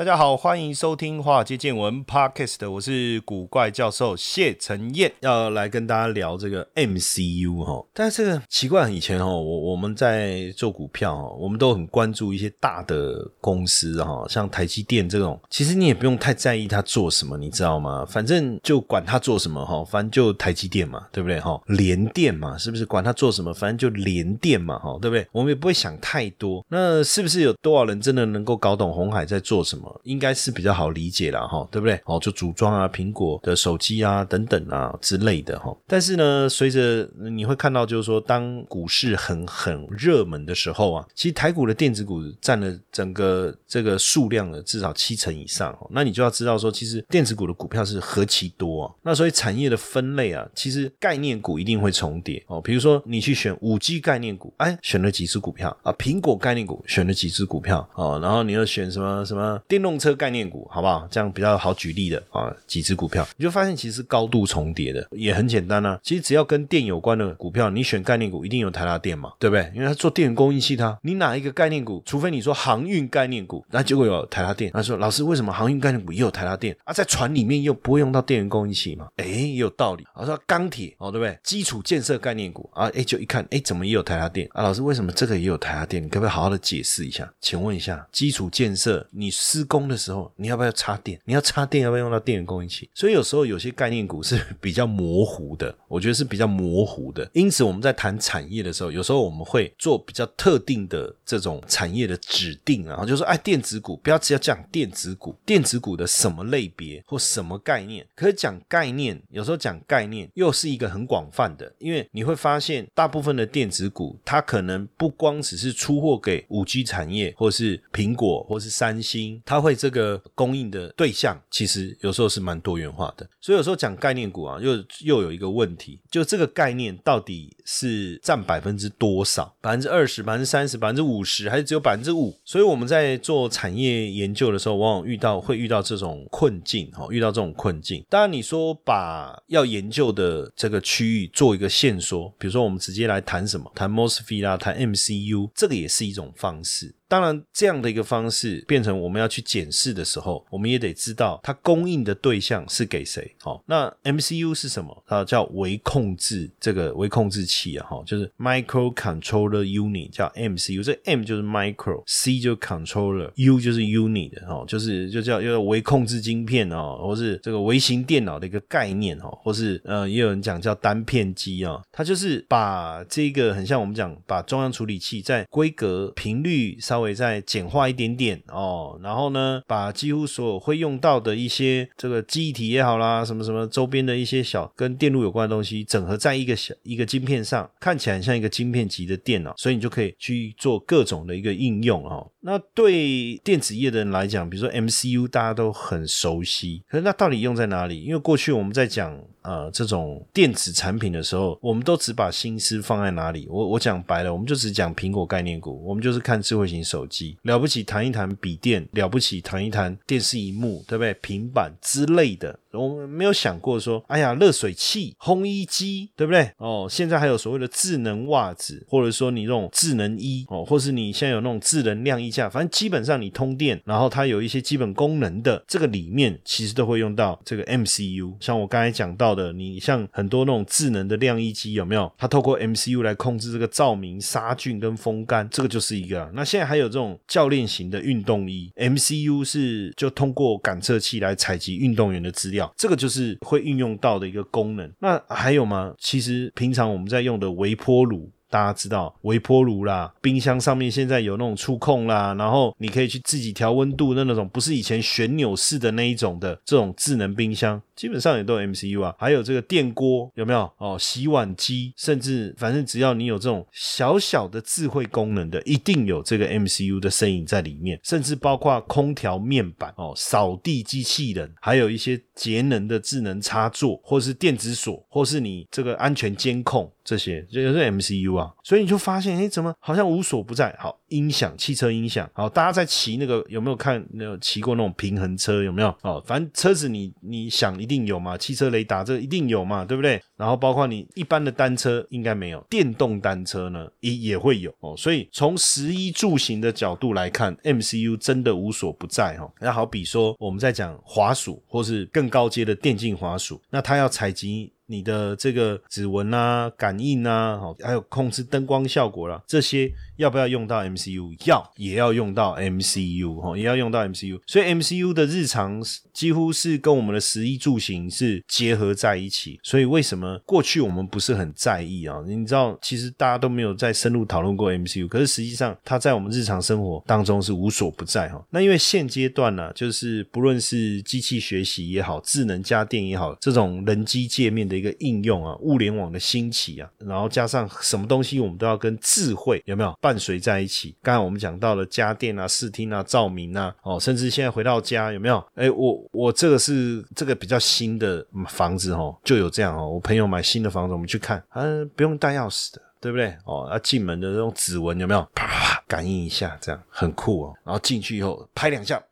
大家好，欢迎收听《华尔街见闻》Podcast，我是古怪教授谢承彦，要来跟大家聊这个 MCU 哈。但是奇怪，以前哈，我我们在做股票哈，我们都很关注一些大的公司哈，像台积电这种，其实你也不用太在意它做什么，你知道吗？反正就管它做什么哈，反正就台积电嘛，对不对哈？联电嘛，是不是？管它做什么，反正就联电嘛，哈，对不对？我们也不会想太多。那是不是有多少人真的能够搞懂红海在做什么？应该是比较好理解了哈，对不对？哦，就组装啊，苹果的手机啊，等等啊之类的哈。但是呢，随着你会看到，就是说，当股市很很热门的时候啊，其实台股的电子股占了整个这个数量的至少七成以上。那你就要知道说，其实电子股的股票是何其多啊。那所以产业的分类啊，其实概念股一定会重叠哦。比如说你去选五 G 概念股，哎，选了几只股票啊？苹果概念股选了几只股票哦？然后你又选什么什么电电动车概念股，好不好？这样比较好举例的啊，几只股票，你就发现其实是高度重叠的，也很简单啊。其实只要跟电有关的股票，你选概念股一定有台达电嘛，对不对？因为它做电源供应器，它你哪一个概念股？除非你说航运概念股，那结果有台达电。他说老师，为什么航运概念股也有台达电啊？在船里面又不会用到电源供应器嘛？哎，也有道理。我说钢铁哦，对不对？基础建设概念股啊，哎，就一看，哎，怎么也有台达电啊？老师，为什么这个也有台达电？你可不可以好好的解释一下？请问一下，基础建设你施工的时候，你要不要插电？你要插电要不要用到电源供应器？所以有时候有些概念股是比较模糊的，我觉得是比较模糊的。因此我们在谈产业的时候，有时候我们会做比较特定的这种产业的指定，然后就说，哎，电子股不要只要讲电子股，电子股的什么类别或什么概念？可是讲概念，有时候讲概念又是一个很广泛的，因为你会发现大部分的电子股，它可能不光只是出货给五 G 产业，或是苹果，或是三星，它会这个供应的对象，其实有时候是蛮多元化的。所以有时候讲概念股啊，又又有一个问题，就这个概念到底是占百分之多少？百分之二十、百分之三十、百分之五十，还是只有百分之五？所以我们在做产业研究的时候，往往遇到会遇到这种困境，哈，遇到这种困境。当然，你说把要研究的这个区域做一个线索，比如说我们直接来谈什么，谈 MOSFET 啦，谈 MCU，这个也是一种方式。当然，这样的一个方式变成我们要去检视的时候，我们也得知道它供应的对象是给谁。好，那 MCU 是什么？它叫微控制这个微控制器啊，哈，就是 Microcontroller Unit，叫 MCU。这 M 就是 Micro，C 就 Controller，U 就是 Unit 的哈，就是就叫叫微控制晶片哦，或是这个微型电脑的一个概念哦，或是呃，也有人讲叫单片机啊，它就是把这个很像我们讲把中央处理器在规格频率稍微再简化一点点哦，然后呢，把几乎所有会用到的一些这个记忆体也好啦，什么什么周边的一些小跟电路有关的东西，整合在一个小一个晶片上，看起来像一个晶片级的电脑，所以你就可以去做各种的一个应用哦。那对电子业的人来讲，比如说 MCU，大家都很熟悉，可是那到底用在哪里？因为过去我们在讲呃这种电子产品的时候，我们都只把心思放在哪里？我我讲白了，我们就只讲苹果概念股，我们就是看智慧型手机，了不起谈一谈笔电，了不起谈一谈电视荧幕，对不对？平板之类的。我们没有想过说，哎呀，热水器、烘衣机，对不对？哦，现在还有所谓的智能袜子，或者说你这种智能衣哦，或是你现在有那种智能晾衣架，反正基本上你通电，然后它有一些基本功能的，这个里面其实都会用到这个 MCU。像我刚才讲到的，你像很多那种智能的晾衣机，有没有？它透过 MCU 来控制这个照明、杀菌跟风干，这个就是一个。那现在还有这种教练型的运动衣，MCU 是就通过感测器来采集运动员的资料。这个就是会运用到的一个功能。那还有吗？其实平常我们在用的微波炉。大家知道微波炉啦，冰箱上面现在有那种触控啦，然后你可以去自己调温度的那种，不是以前旋钮式的那一种的这种智能冰箱，基本上也都有 MCU 啊。还有这个电锅有没有哦？洗碗机，甚至反正只要你有这种小小的智慧功能的，一定有这个 MCU 的身影在里面，甚至包括空调面板哦、扫地机器人，还有一些节能的智能插座，或是电子锁，或是你这个安全监控。这些这也是 MCU 啊，所以你就发现，哎，怎么好像无所不在？好，音响，汽车音响，好，大家在骑那个有没有看？那骑过那种平衡车有没有？哦，反正车子你你想一定有嘛，汽车雷达这一定有嘛，对不对？然后包括你一般的单车应该没有，电动单车呢也也会有哦。所以从十一住行的角度来看，MCU 真的无所不在哈。那好比说我们在讲滑鼠，或是更高阶的电竞滑鼠，那它要采集。你的这个指纹啊、感应啊，好，还有控制灯光效果啦，这些要不要用到 MCU？要，也要用到 MCU 哈，也要用到 MCU。所以 MCU 的日常几乎是跟我们的食衣住行是结合在一起。所以为什么过去我们不是很在意啊？你知道，其实大家都没有在深入讨论过 MCU，可是实际上它在我们日常生活当中是无所不在哈。那因为现阶段呢，就是不论是机器学习也好，智能家电也好，这种人机界面的。一个应用啊，物联网的兴起啊，然后加上什么东西，我们都要跟智慧有没有伴随在一起？刚才我们讲到了家电啊、视听啊、照明啊，哦，甚至现在回到家有没有？哎，我我这个是这个比较新的房子哦，就有这样哦。我朋友买新的房子，我们去看，嗯，不用带钥匙的，对不对？哦，要进门的那种指纹有没有？啪啪啪，感应一下，这样很酷哦。然后进去以后拍两下，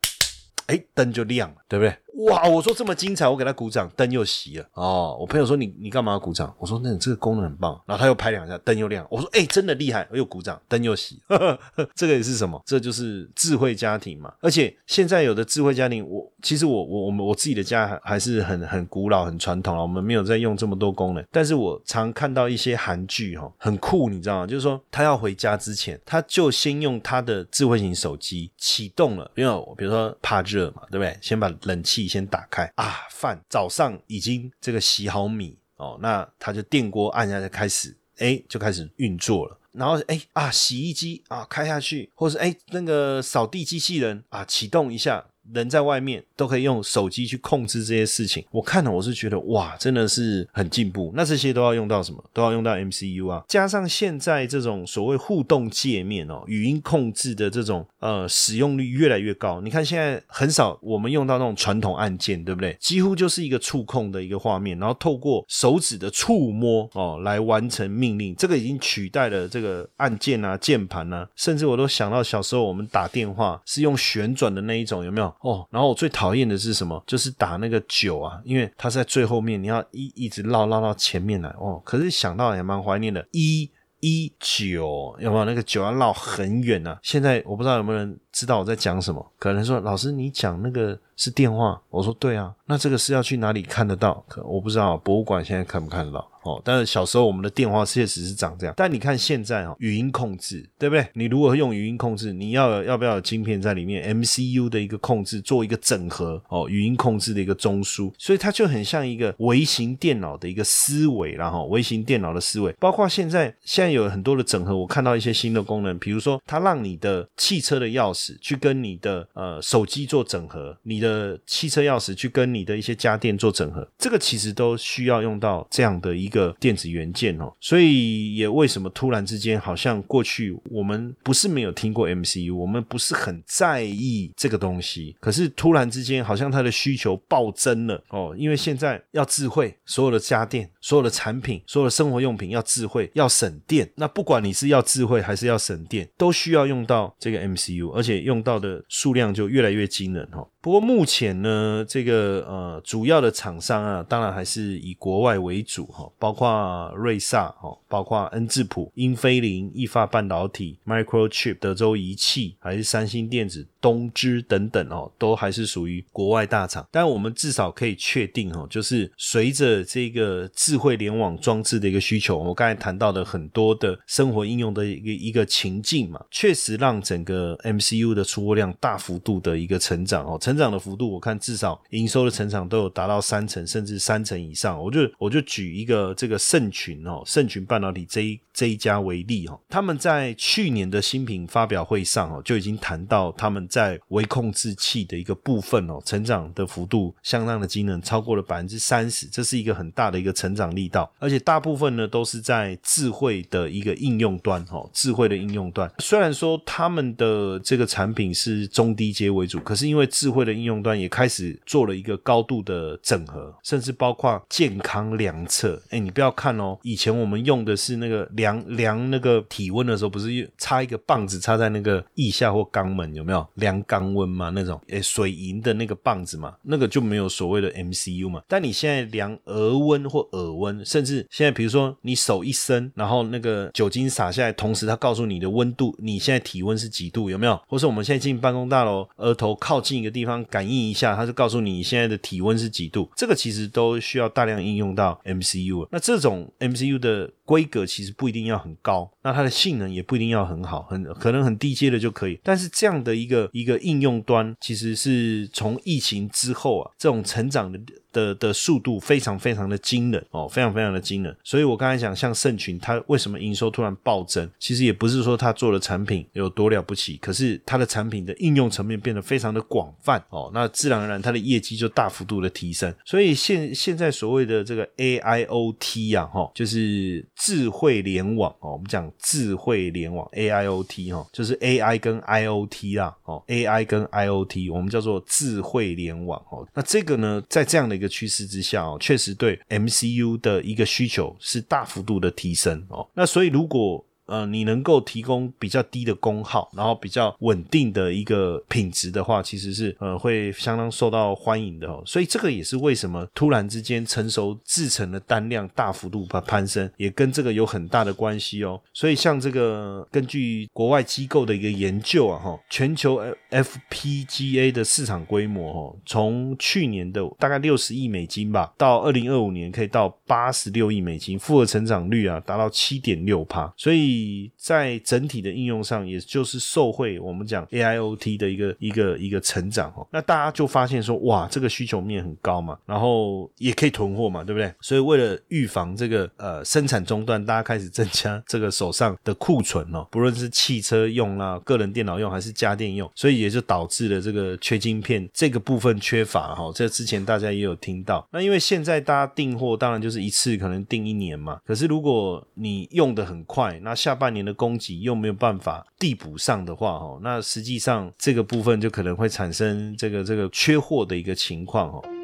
哎，灯就亮了，对不对？哇！我说这么精彩，我给他鼓掌，灯又熄了。哦，我朋友说你你干嘛要鼓掌？我说那这个功能很棒。然后他又拍两下，灯又亮。我说哎，真的厉害！我又鼓掌，灯又熄。这个也是什么？这就是智慧家庭嘛。而且现在有的智慧家庭，我其实我我我们我自己的家还是很很古老、很传统了。我们没有在用这么多功能。但是我常看到一些韩剧哈，很酷，你知道吗？就是说他要回家之前，他就先用他的智慧型手机启动了，因为比如说怕热嘛，对不对？先把冷气。先打开啊，饭早上已经这个洗好米哦，那他就电锅按下就开始，哎，就开始运作了。然后哎啊，洗衣机啊开下去，或是哎那个扫地机器人啊启动一下。人在外面都可以用手机去控制这些事情，我看了我是觉得哇，真的是很进步。那这些都要用到什么？都要用到 MCU 啊，加上现在这种所谓互动界面哦，语音控制的这种呃使用率越来越高。你看现在很少我们用到那种传统按键，对不对？几乎就是一个触控的一个画面，然后透过手指的触摸哦来完成命令。这个已经取代了这个按键啊、键盘啊，甚至我都想到小时候我们打电话是用旋转的那一种，有没有？哦，然后我最讨厌的是什么？就是打那个九啊，因为它在最后面，你要一一直绕绕到前面来哦。可是想到也蛮怀念的，一一九有没有那个九要绕很远啊？现在我不知道有没有人知道我在讲什么？可能说老师你讲那个是电话，我说对啊，那这个是要去哪里看得到？可我不知道博物馆现在看不看得到。哦，但是小时候我们的电话确实是长这样。但你看现在哦，语音控制，对不对？你如果用语音控制，你要要不要有晶片在里面？MCU 的一个控制，做一个整合哦，语音控制的一个中枢，所以它就很像一个微型电脑的一个思维，然后微型电脑的思维，包括现在现在有很多的整合。我看到一些新的功能，比如说它让你的汽车的钥匙去跟你的呃手机做整合，你的汽车钥匙去跟你的一些家电做整合，这个其实都需要用到这样的一。一个电子元件哦，所以也为什么突然之间好像过去我们不是没有听过 MCU，我们不是很在意这个东西，可是突然之间好像它的需求暴增了哦，因为现在要智慧，所有的家电、所有的产品、所有的生活用品要智慧、要省电，那不管你是要智慧还是要省电，都需要用到这个 MCU，而且用到的数量就越来越惊人哦。不过目目前呢，这个呃主要的厂商啊，当然还是以国外为主哈，包括瑞萨哈，包括恩智浦、英飞凌、易发半导体、Microchip、德州仪器，还是三星电子、东芝等等哦，都还是属于国外大厂。但我们至少可以确定哈，就是随着这个智慧联网装置的一个需求，我刚才谈到的很多的生活应用的一个一个情境嘛，确实让整个 MCU 的出货量大幅度的一个成长哦。成长的幅幅度，我看至少营收的成长都有达到三成甚至三成以上。我就我就举一个这个盛群哦，盛群半导体这一这一家为例哈，他们在去年的新品发表会上哦，就已经谈到他们在微控制器的一个部分哦，成长的幅度相当的惊人，超过了百分之三十，这是一个很大的一个成长力道，而且大部分呢都是在智慧的一个应用端哈，智慧的应用端。虽然说他们的这个产品是中低阶为主，可是因为智慧的应用用端也开始做了一个高度的整合，甚至包括健康量测。哎，你不要看哦，以前我们用的是那个量量那个体温的时候，不是插一个棒子插在那个腋下或肛门，有没有量肛温嘛？那种诶水银的那个棒子嘛，那个就没有所谓的 MCU 嘛。但你现在量额温或耳温，甚至现在比如说你手一伸，然后那个酒精洒下来，同时它告诉你的温度，你现在体温是几度，有没有？或是我们现在进办公大楼，额头靠近一个地方感应一下，它就告诉你现在的体温是几度。这个其实都需要大量应用到 MCU。那这种 MCU 的规格其实不一定要很高，那它的性能也不一定要很好，很可能很低阶的就可以。但是这样的一个一个应用端，其实是从疫情之后啊，这种成长的。的的速度非常非常的惊人哦，非常非常的惊人。所以我刚才讲，像盛群，它为什么营收突然暴增？其实也不是说它做的产品有多了不起，可是它的产品的应用层面变得非常的广泛哦，那自然而然它的业绩就大幅度的提升。所以现现在所谓的这个 AIoT 呀，哈，就是智慧联网哦，我们讲智慧联网 AIoT 哈，就是 AI 跟 IoT 啦，哦，AI 跟 IoT，我们叫做智慧联网哦。那这个呢，在这样的一个趋势之下哦，确实对 MCU 的一个需求是大幅度的提升哦。那所以如果呃，你能够提供比较低的功耗，然后比较稳定的一个品质的话，其实是呃会相当受到欢迎的哦。所以这个也是为什么突然之间成熟制成的单量大幅度攀攀升，也跟这个有很大的关系哦。所以像这个根据国外机构的一个研究啊，哈，全球 FPGA 的市场规模哦，从去年的大概六十亿美金吧，到二零二五年可以到八十六亿美金，复合成长率啊达到七点六帕，所以。在整体的应用上，也就是受惠我们讲 AIoT 的一个一个一个成长哦，那大家就发现说，哇，这个需求面很高嘛，然后也可以囤货嘛，对不对？所以为了预防这个呃生产中断，大家开始增加这个手上的库存哦，不论是汽车用啦、个人电脑用还是家电用，所以也就导致了这个缺晶片这个部分缺乏哈。这之前大家也有听到，那因为现在大家订货当然就是一次可能订一年嘛，可是如果你用的很快，那下下半年的供给又没有办法递补上的话，哦，那实际上这个部分就可能会产生这个这个缺货的一个情况，哦。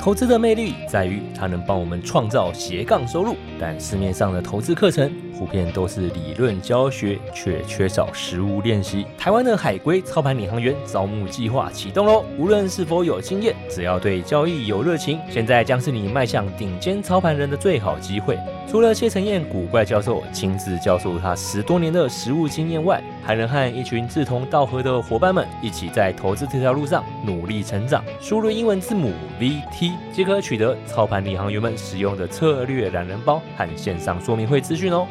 投资的魅力在于它能帮我们创造斜杠收入，但市面上的投资课程普遍都是理论教学，却缺少实物练习。台湾的海归操盘领航员招募计划启动喽！无论是否有经验，只要对交易有热情，现在将是你迈向顶尖操盘人的最好机会。除了谢承彦古怪教授亲自教授他十多年的实物经验外，还能和一群志同道合的伙伴们一起在投资这条路上努力成长。输入英文字母 VT 即可取得操盘领航员们使用的策略懒人包和线上说明会资讯哦。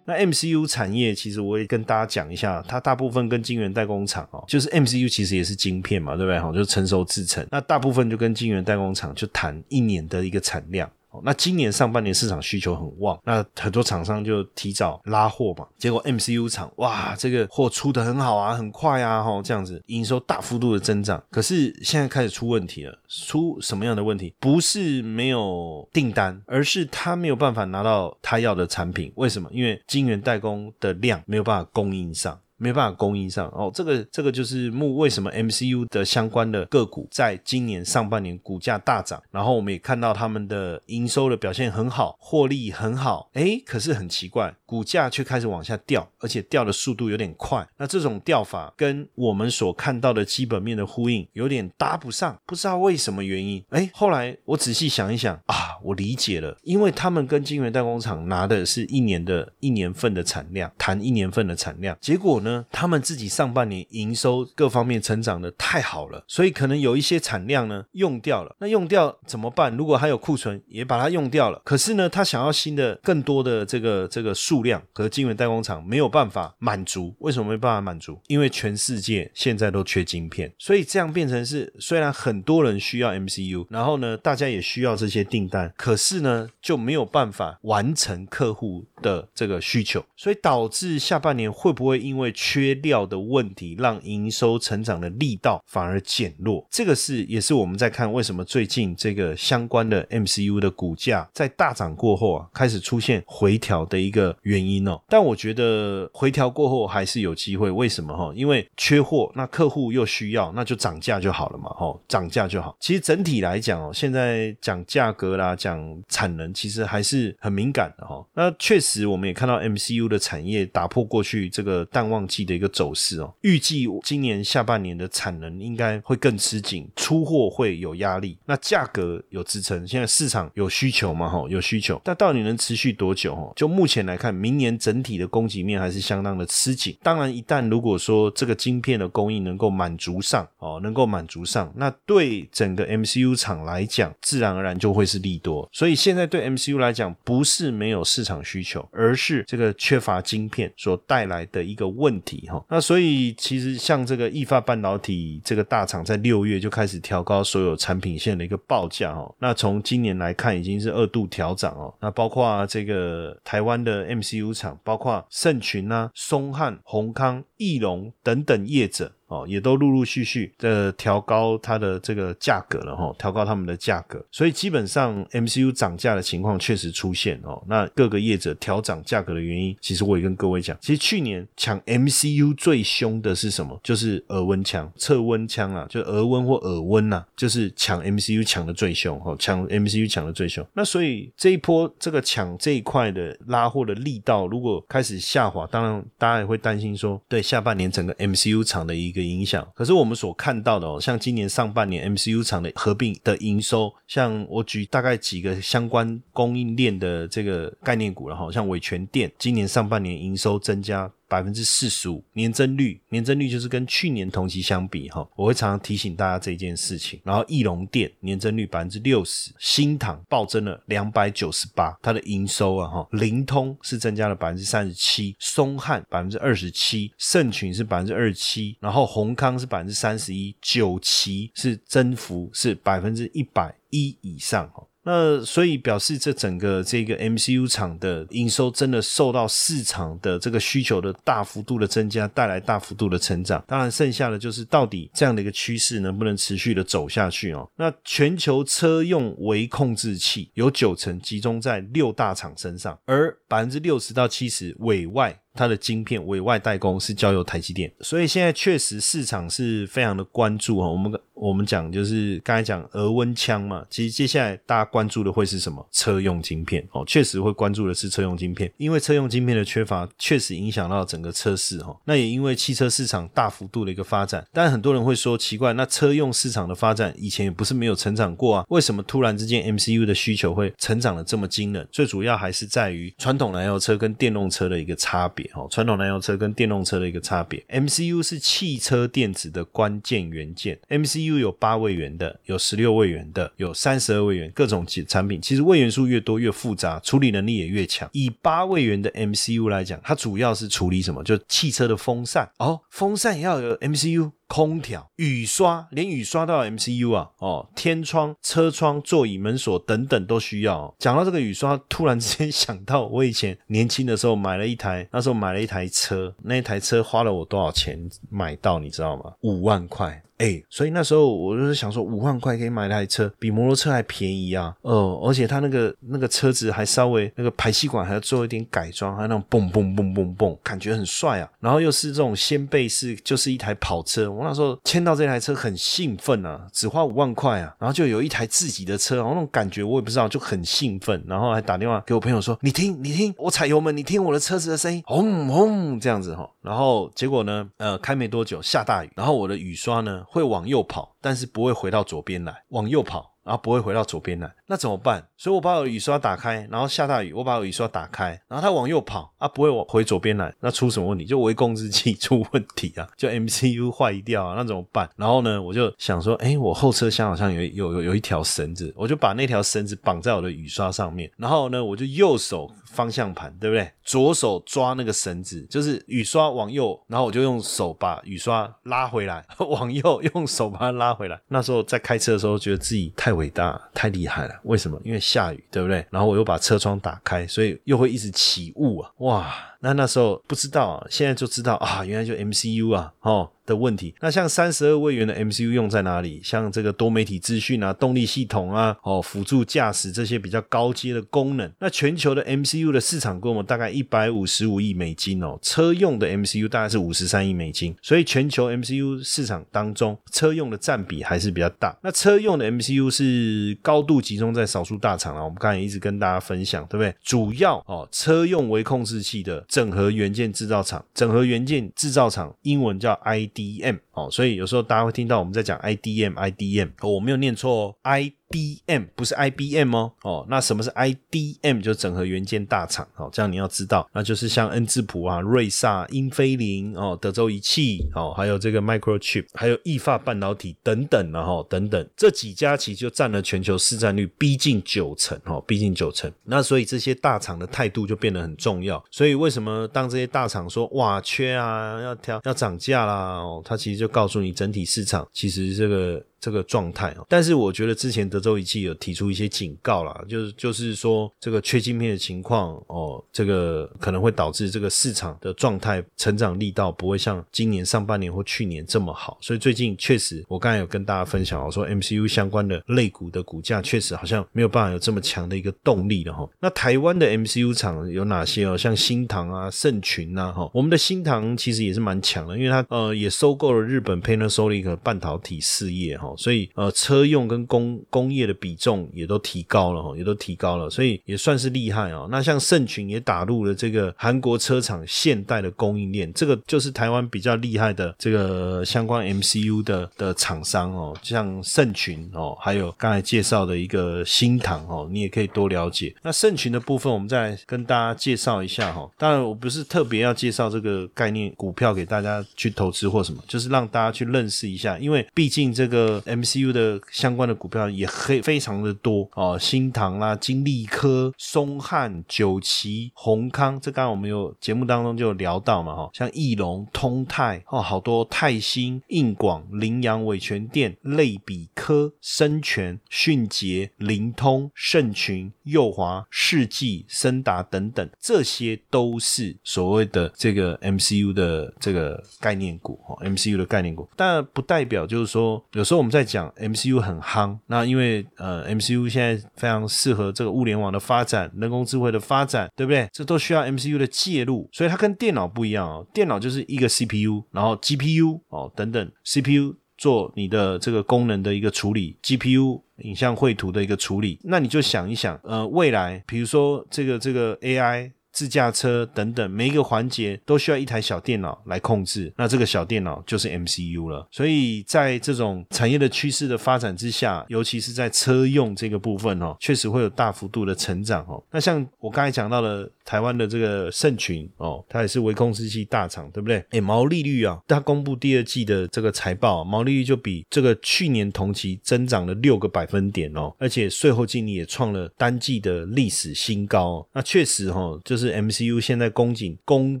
那 MCU 产业其实我也跟大家讲一下，它大部分跟晶圆代工厂哦，就是 MCU 其实也是晶片嘛，对不对？哈，就是成熟制成。那大部分就跟晶圆代工厂就谈一年的一个产量。那今年上半年市场需求很旺，那很多厂商就提早拉货嘛。结果 MCU 厂哇，这个货出的很好啊，很快啊，哈，这样子营收大幅度的增长。可是现在开始出问题了，出什么样的问题？不是没有订单，而是他没有办法拿到他要的产品。为什么？因为晶圆代工的量没有办法供应上。没办法供应上哦，这个这个就是目为什么 MCU 的相关的个股在今年上半年股价大涨，然后我们也看到他们的营收的表现很好，获利很好，哎，可是很奇怪，股价却开始往下掉，而且掉的速度有点快。那这种掉法跟我们所看到的基本面的呼应有点搭不上，不知道为什么原因。哎，后来我仔细想一想啊，我理解了，因为他们跟晶圆代工厂拿的是一年的一年份的产量，谈一年份的产量，结果。呢，他们自己上半年营收各方面成长的太好了，所以可能有一些产量呢用掉了。那用掉怎么办？如果还有库存，也把它用掉了。可是呢，他想要新的、更多的这个这个数量和晶圆代工厂没有办法满足。为什么没办法满足？因为全世界现在都缺晶片，所以这样变成是虽然很多人需要 MCU，然后呢，大家也需要这些订单，可是呢就没有办法完成客户的这个需求，所以导致下半年会不会因为缺料的问题，让营收成长的力道反而减弱？这个是也是我们在看为什么最近这个相关的 MCU 的股价在大涨过后啊，开始出现回调的一个原因哦。但我觉得回调过后还是有机会，为什么哈？因为缺货，那客户又需要，那就涨价就好了嘛，哈，涨价就好。其实整体来讲哦，现在讲价格啦，讲产能，其实还是很敏感的哈。那确实我们也看到 MCU 的产业打破过去这个淡旺季的一个走势哦，预计今年下半年的产能应该会更吃紧，出货会有压力，那价格有支撑。现在市场有需求嘛，哈，有需求，但到底能持续多久？哈，就目前来看，明年整体的供给面还是相当的吃紧。当然，一旦如果说这个晶片的供应能够满足上，哦，能够满足上，那对整个 MCU 厂来讲，自然而然就会是利多。所以现在对 MCU 来讲，不是没有市场需求，而是这个缺乏晶片所带来的一个问问题，哈。那所以其实像这个易发半导体这个大厂，在六月就开始调高所有产品线的一个报价，哦。那从今年来看，已经是二度调涨哦。那包括这个台湾的 MCU 厂，包括盛群啊、松汉、宏康、翼龙等等业者。哦，也都陆陆续续的调高它的这个价格了哈，调高他们的价格，所以基本上 MCU 涨价的情况确实出现哦。那各个业者调涨价格的原因，其实我也跟各位讲，其实去年抢 MCU 最凶的是什么？就是耳温枪、测温枪啊，就额温或耳温呐，就是抢 MCU 抢的最凶哈，抢 MCU 抢的最凶。那所以这一波这个抢这一块的拉货的力道，如果开始下滑，当然大家也会担心说，对下半年整个 MCU 厂的一个。影响，可是我们所看到的哦，像今年上半年 MCU 厂的合并的营收，像我举大概几个相关供应链的这个概念股了哈，像伟全电今年上半年营收增加。百分之四十五年增率，年增率就是跟去年同期相比哈，我会常常提醒大家这件事情。然后翼龙电年增率百分之六十，新唐暴增了两百九十八，它的营收啊哈，灵通是增加了百分之三十七，松汉百分之二十七，盛群是百分之二十七，然后宏康是百分之三十一，九旗是增幅是百分之一百一以上哈。那所以表示这整个这个 MCU 厂的营收真的受到市场的这个需求的大幅度的增加带来大幅度的成长。当然，剩下的就是到底这样的一个趋势能不能持续的走下去哦？那全球车用微控制器有九成集中在六大厂身上，而百分之六十到七十委外。它的晶片委外代工是交由台积电，所以现在确实市场是非常的关注哈。我们我们讲就是刚才讲额温枪嘛，其实接下来大家关注的会是什么？车用晶片哦，确实会关注的是车用晶片，因为车用晶片的缺乏确实影响到整个车市哈。那也因为汽车市场大幅度的一个发展，但很多人会说奇怪，那车用市场的发展以前也不是没有成长过啊，为什么突然之间 MCU 的需求会成长的这么惊人？最主要还是在于传统传统燃油车跟电动车的一个差别。哦，传统燃油车跟电动车的一个差别，MCU 是汽车电子的关键元件。MCU 有八位元的，有十六位元的，有三十二位元，各种产品。其实位元数越多越复杂，处理能力也越强。以八位元的 MCU 来讲，它主要是处理什么？就汽车的风扇哦，风扇也要有 MCU。空调、雨刷，连雨刷都要 MCU 啊！哦，天窗、车窗、座椅、门锁等等都需要。讲到这个雨刷，突然之间想到我以前年轻的时候买了一台，那时候买了一台车，那一台车花了我多少钱买到？你知道吗？五万块。哎，所以那时候我就是想说，五万块可以买台车，比摩托车还便宜啊！哦，而且它那个那个车子还稍微那个排气管还要做一点改装，还有那种蹦蹦蹦蹦蹦，感觉很帅啊！然后又是这种掀背式，就是一台跑车。我那时候签到这台车很兴奋啊，只花五万块啊，然后就有一台自己的车，然后那种感觉我也不知道，就很兴奋。然后还打电话给我朋友说：“你听，你听，我踩油门，你听我的车子的声音，轰轰这样子哈。”然后结果呢，呃，开没多久下大雨，然后我的雨刷呢。会往右跑，但是不会回到左边来。往右跑，然后不会回到左边来。那怎么办？所以我把我雨刷打开，然后下大雨，我把我雨刷打开，然后它往右跑啊，不会往回左边来，那出什么问题？就微控制器 出问题啊，就 MCU 坏掉啊，那怎么办？然后呢，我就想说，哎，我后车厢好像有有有有一条绳子，我就把那条绳子绑在我的雨刷上面，然后呢，我就右手方向盘，对不对？左手抓那个绳子，就是雨刷往右，然后我就用手把雨刷拉回来，往右用手把它拉回来。那时候在开车的时候，觉得自己太伟大、太厉害了。为什么？因为下雨，对不对？然后我又把车窗打开，所以又会一直起雾啊！哇，那那时候不知道，现在就知道啊，原来就 MCU 啊，哦。的问题，那像三十二位元的 MCU 用在哪里？像这个多媒体资讯啊、动力系统啊、哦辅助驾驶这些比较高阶的功能。那全球的 MCU 的市场规模大概一百五十五亿美金哦，车用的 MCU 大概是五十三亿美金，所以全球 MCU 市场当中，车用的占比还是比较大。那车用的 MCU 是高度集中在少数大厂啊，我们刚才一直跟大家分享，对不对？主要哦，车用微控制器的整合元件制造厂，整合元件制造厂英文叫 IDM。哦，所以有时候大家会听到我们在讲 I D M I D M，我没有念错哦，I。D M 不是 I B M 哦哦，那什么是 I D M？就是整合元件大厂哦，这样你要知道，那就是像恩智浦啊、瑞萨、英飞凌哦、德州仪器哦，还有这个 Microchip，还有意法半导体等等然后等等这几家其实就占了全球市占率逼近九成哦，逼近九成。那所以这些大厂的态度就变得很重要。所以为什么当这些大厂说哇缺啊要调要涨价啦哦，它其实就就告诉你整体市场其实这个。这个状态哦，但是我觉得之前德州仪器有提出一些警告啦，就是就是说这个缺晶片的情况哦，这个可能会导致这个市场的状态成长力道不会像今年上半年或去年这么好，所以最近确实我刚才有跟大家分享，我说 MCU 相关的类股的股价确实好像没有办法有这么强的一个动力了哈。那台湾的 MCU 厂有哪些哦？像新唐啊、盛群呐哈，我们的新唐其实也是蛮强的，因为它呃也收购了日本 Panasonic 半导体事业哈。所以，呃，车用跟工工业的比重也都提高了哈，也都提高了，所以也算是厉害哦。那像盛群也打入了这个韩国车厂现代的供应链，这个就是台湾比较厉害的这个相关 MCU 的的厂商哦，像盛群哦，还有刚才介绍的一个新唐哦，你也可以多了解。那盛群的部分，我们再跟大家介绍一下哈。当然，我不是特别要介绍这个概念股票给大家去投资或什么，就是让大家去认识一下，因为毕竟这个。MCU 的相关的股票也非非常的多哦，新唐啦、金利科、松汉、九旗、宏康，这刚刚我们有节目当中就有聊到嘛哈，像翼龙、通泰哦，好多泰兴、应广、羚羊、伟全电、类比科、深全、迅捷、灵通、盛群、佑华、世纪、森达等等，这些都是所谓的这个 MCU 的这个概念股哦，MCU 的概念股，但不代表就是说有时候我们在讲 MCU 很夯，那因为呃 MCU 现在非常适合这个物联网的发展、人工智慧的发展，对不对？这都需要 MCU 的介入，所以它跟电脑不一样哦。电脑就是一个 CPU，然后 GPU 哦等等，CPU 做你的这个功能的一个处理，GPU 影像绘图的一个处理。那你就想一想，呃，未来比如说这个这个 AI。自驾车等等，每一个环节都需要一台小电脑来控制。那这个小电脑就是 MCU 了。所以在这种产业的趋势的发展之下，尤其是在车用这个部分哦，确实会有大幅度的成长哦。那像我刚才讲到的台湾的这个盛群哦，它也是微控制器大厂，对不对？诶，毛利率啊，它公布第二季的这个财报，毛利率就比这个去年同期增长了六个百分点哦，而且税后净利也创了单季的历史新高。那确实哈，就是。是 MCU 现在供紧供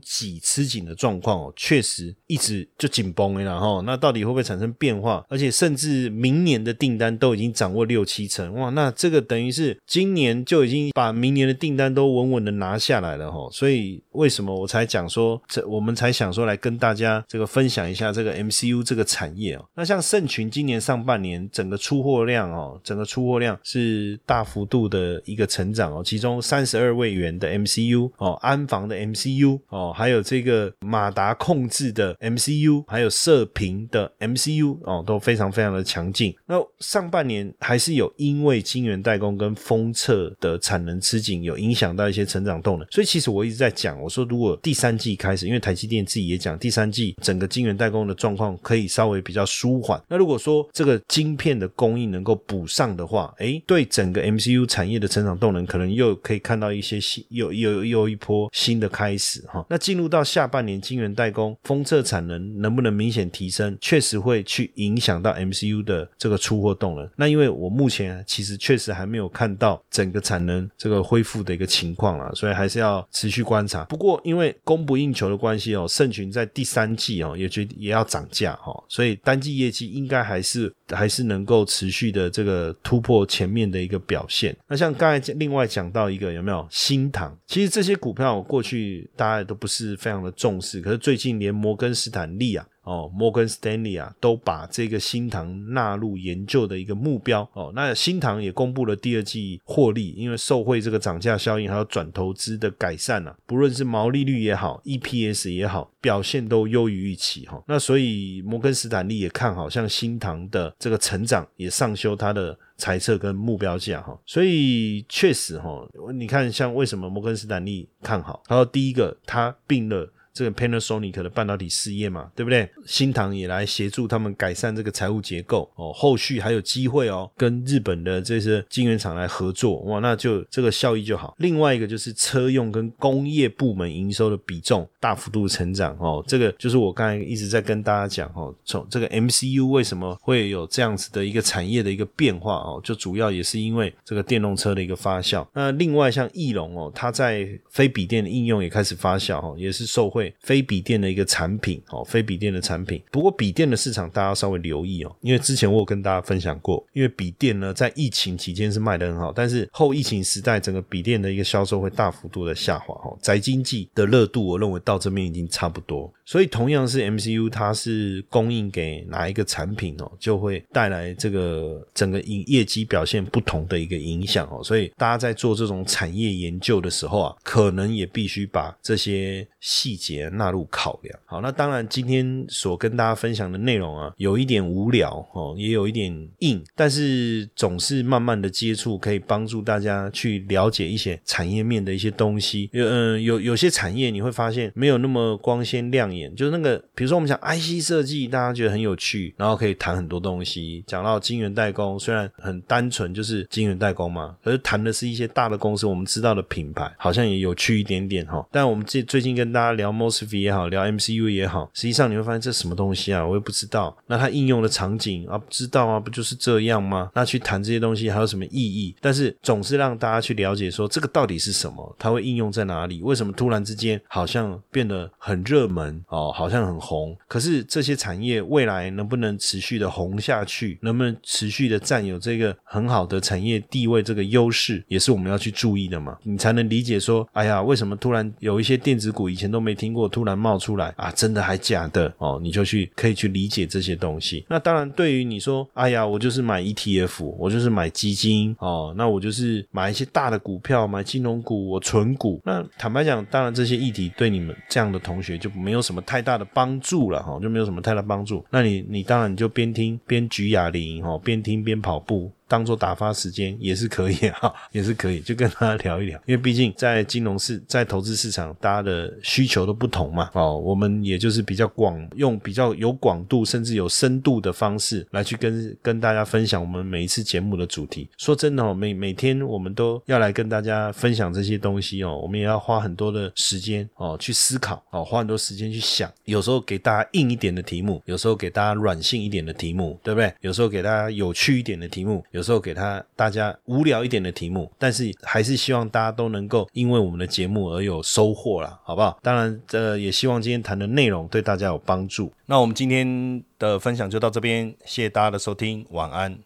给吃紧的状况哦，确实一直就紧绷了，然后那到底会不会产生变化？而且甚至明年的订单都已经掌握六七成，哇，那这个等于是今年就已经把明年的订单都稳稳的拿下来了哈。所以为什么我才讲说，这我们才想说来跟大家这个分享一下这个 MCU 这个产业哦。那像盛群今年上半年整个出货量哦，整个出货量是大幅度的一个成长哦，其中三十二位元的 MCU。哦，安防的 MCU 哦，还有这个马达控制的 MCU，还有射频的 MCU 哦，都非常非常的强劲。那上半年还是有因为晶圆代工跟封测的产能吃紧，有影响到一些成长动能。所以其实我一直在讲，我说如果第三季开始，因为台积电自己也讲，第三季整个晶圆代工的状况可以稍微比较舒缓。那如果说这个晶片的供应能够补上的话，诶，对整个 MCU 产业的成长动能，可能又可以看到一些新，又又又一波新的开始哈。那进入到下半年，晶圆代工封测产能能不能明显提升，确实会去影响到 MCU 的这个出货动能。那因为我目前其实确实还没有看到整个产能这个恢复的一个情况啊，所以还是要持续观察。不过因为供不应求的关系哦，盛群在第三季哦也决也要涨价哈，所以单季业绩应该还是还是能够持续的这个突破前面的一个表现。那像刚才另外讲到一个有没有新塘？其实这些股票过去大家都不是非常的重视，可是最近连摩根斯坦利啊。哦，摩根斯丹利啊，都把这个新塘纳入研究的一个目标。哦，那新塘也公布了第二季获利，因为受惠这个涨价效应，还有转投资的改善啊，不论是毛利率也好，EPS 也好，表现都优于预期哈。那所以摩根斯坦利也看好，像新塘的这个成长，也上修它的猜测跟目标价哈。所以确实哈，你看像为什么摩根斯坦利看好？他说第一个，他并了。这个 Panasonic 的半导体事业嘛，对不对？新唐也来协助他们改善这个财务结构哦，后续还有机会哦，跟日本的这些晶圆厂来合作哇，那就这个效益就好。另外一个就是车用跟工业部门营收的比重大幅度成长哦，这个就是我刚才一直在跟大家讲哦，从这个 MCU 为什么会有这样子的一个产业的一个变化哦，就主要也是因为这个电动车的一个发酵。那另外像翼龙哦，它在非笔电的应用也开始发酵哦，也是受惠。非笔电的一个产品哦，非笔电的产品。不过笔电的市场大家稍微留意哦，因为之前我有跟大家分享过，因为笔电呢在疫情期间是卖得很好，但是后疫情时代整个笔电的一个销售会大幅度的下滑哦。宅经济的热度，我认为到这边已经差不多。所以同样是 MCU，它是供应给哪一个产品哦，就会带来这个整个营业绩表现不同的一个影响哦。所以大家在做这种产业研究的时候啊，可能也必须把这些细节纳入考量。好，那当然今天所跟大家分享的内容啊，有一点无聊哦，也有一点硬，但是总是慢慢的接触，可以帮助大家去了解一些产业面的一些东西。有嗯，有有些产业你会发现没有那么光鲜亮丽。就是那个，比如说我们讲 IC 设计，大家觉得很有趣，然后可以谈很多东西。讲到晶圆代工，虽然很单纯，就是晶圆代工嘛，可是谈的是一些大的公司，我们知道的品牌，好像也有趣一点点哈。但我们最最近跟大家聊 MOSFET 也好，聊 MCU 也好，实际上你会发现这什么东西啊，我也不知道。那它应用的场景啊，不知道啊，不就是这样吗？那去谈这些东西还有什么意义？但是总是让大家去了解说这个到底是什么，它会应用在哪里？为什么突然之间好像变得很热门？哦，好像很红，可是这些产业未来能不能持续的红下去，能不能持续的占有这个很好的产业地位这个优势，也是我们要去注意的嘛？你才能理解说，哎呀，为什么突然有一些电子股以前都没听过，突然冒出来啊？真的还假的？哦，你就去可以去理解这些东西。那当然，对于你说，哎呀，我就是买 ETF，我就是买基金哦，那我就是买一些大的股票，买金融股，我存股。那坦白讲，当然这些议题对你们这样的同学就没有什么。什么太大的帮助了哈，就没有什么太大帮助。那你你当然你就边听边举哑铃哈，边听边跑步。当做打发时间也是可以哈，也是可以，就跟大家聊一聊。因为毕竟在金融市，在投资市场，大家的需求都不同嘛。哦，我们也就是比较广，用比较有广度，甚至有深度的方式来去跟跟大家分享我们每一次节目的主题。说真的哦，每每天我们都要来跟大家分享这些东西哦，我们也要花很多的时间哦去思考哦，花很多时间去想。有时候给大家硬一点的题目，有时候给大家软性一点的题目，对不对？有时候给大家有趣一点的题目，有。时候给他大家无聊一点的题目，但是还是希望大家都能够因为我们的节目而有收获啦，好不好？当然，这也希望今天谈的内容对大家有帮助。那我们今天的分享就到这边，谢谢大家的收听，晚安。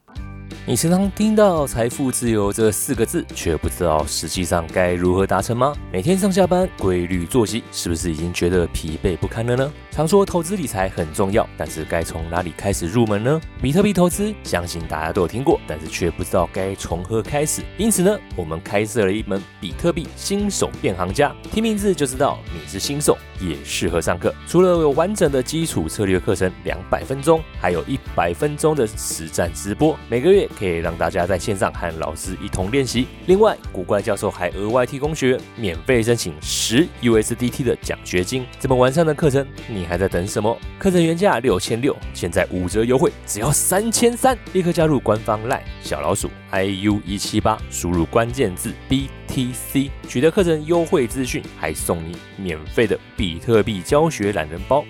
你时常听到财富自由这四个字，却不知道实际上该如何达成吗？每天上下班规律作息，是不是已经觉得疲惫不堪了呢？常说投资理财很重要，但是该从哪里开始入门呢？比特币投资，相信大家都有听过，但是却不知道该从何开始。因此呢，我们开设了一门比特币新手变行家，听名字就知道你是新手，也适合上课。除了有完整的基础策略课程两百分钟，还有一百分钟的实战直播，每个月。可以让大家在线上和老师一同练习。另外，古怪教授还额外提供学员免费申请十 USDT 的奖学金。这么完善的课程，你还在等什么？课程原价六千六，现在五折优惠，只要三千三！立刻加入官方 LINE 小老鼠 IU 一七八，输入关键字 BTC，取得课程优惠资讯，还送你免费的比特币教学懒人包。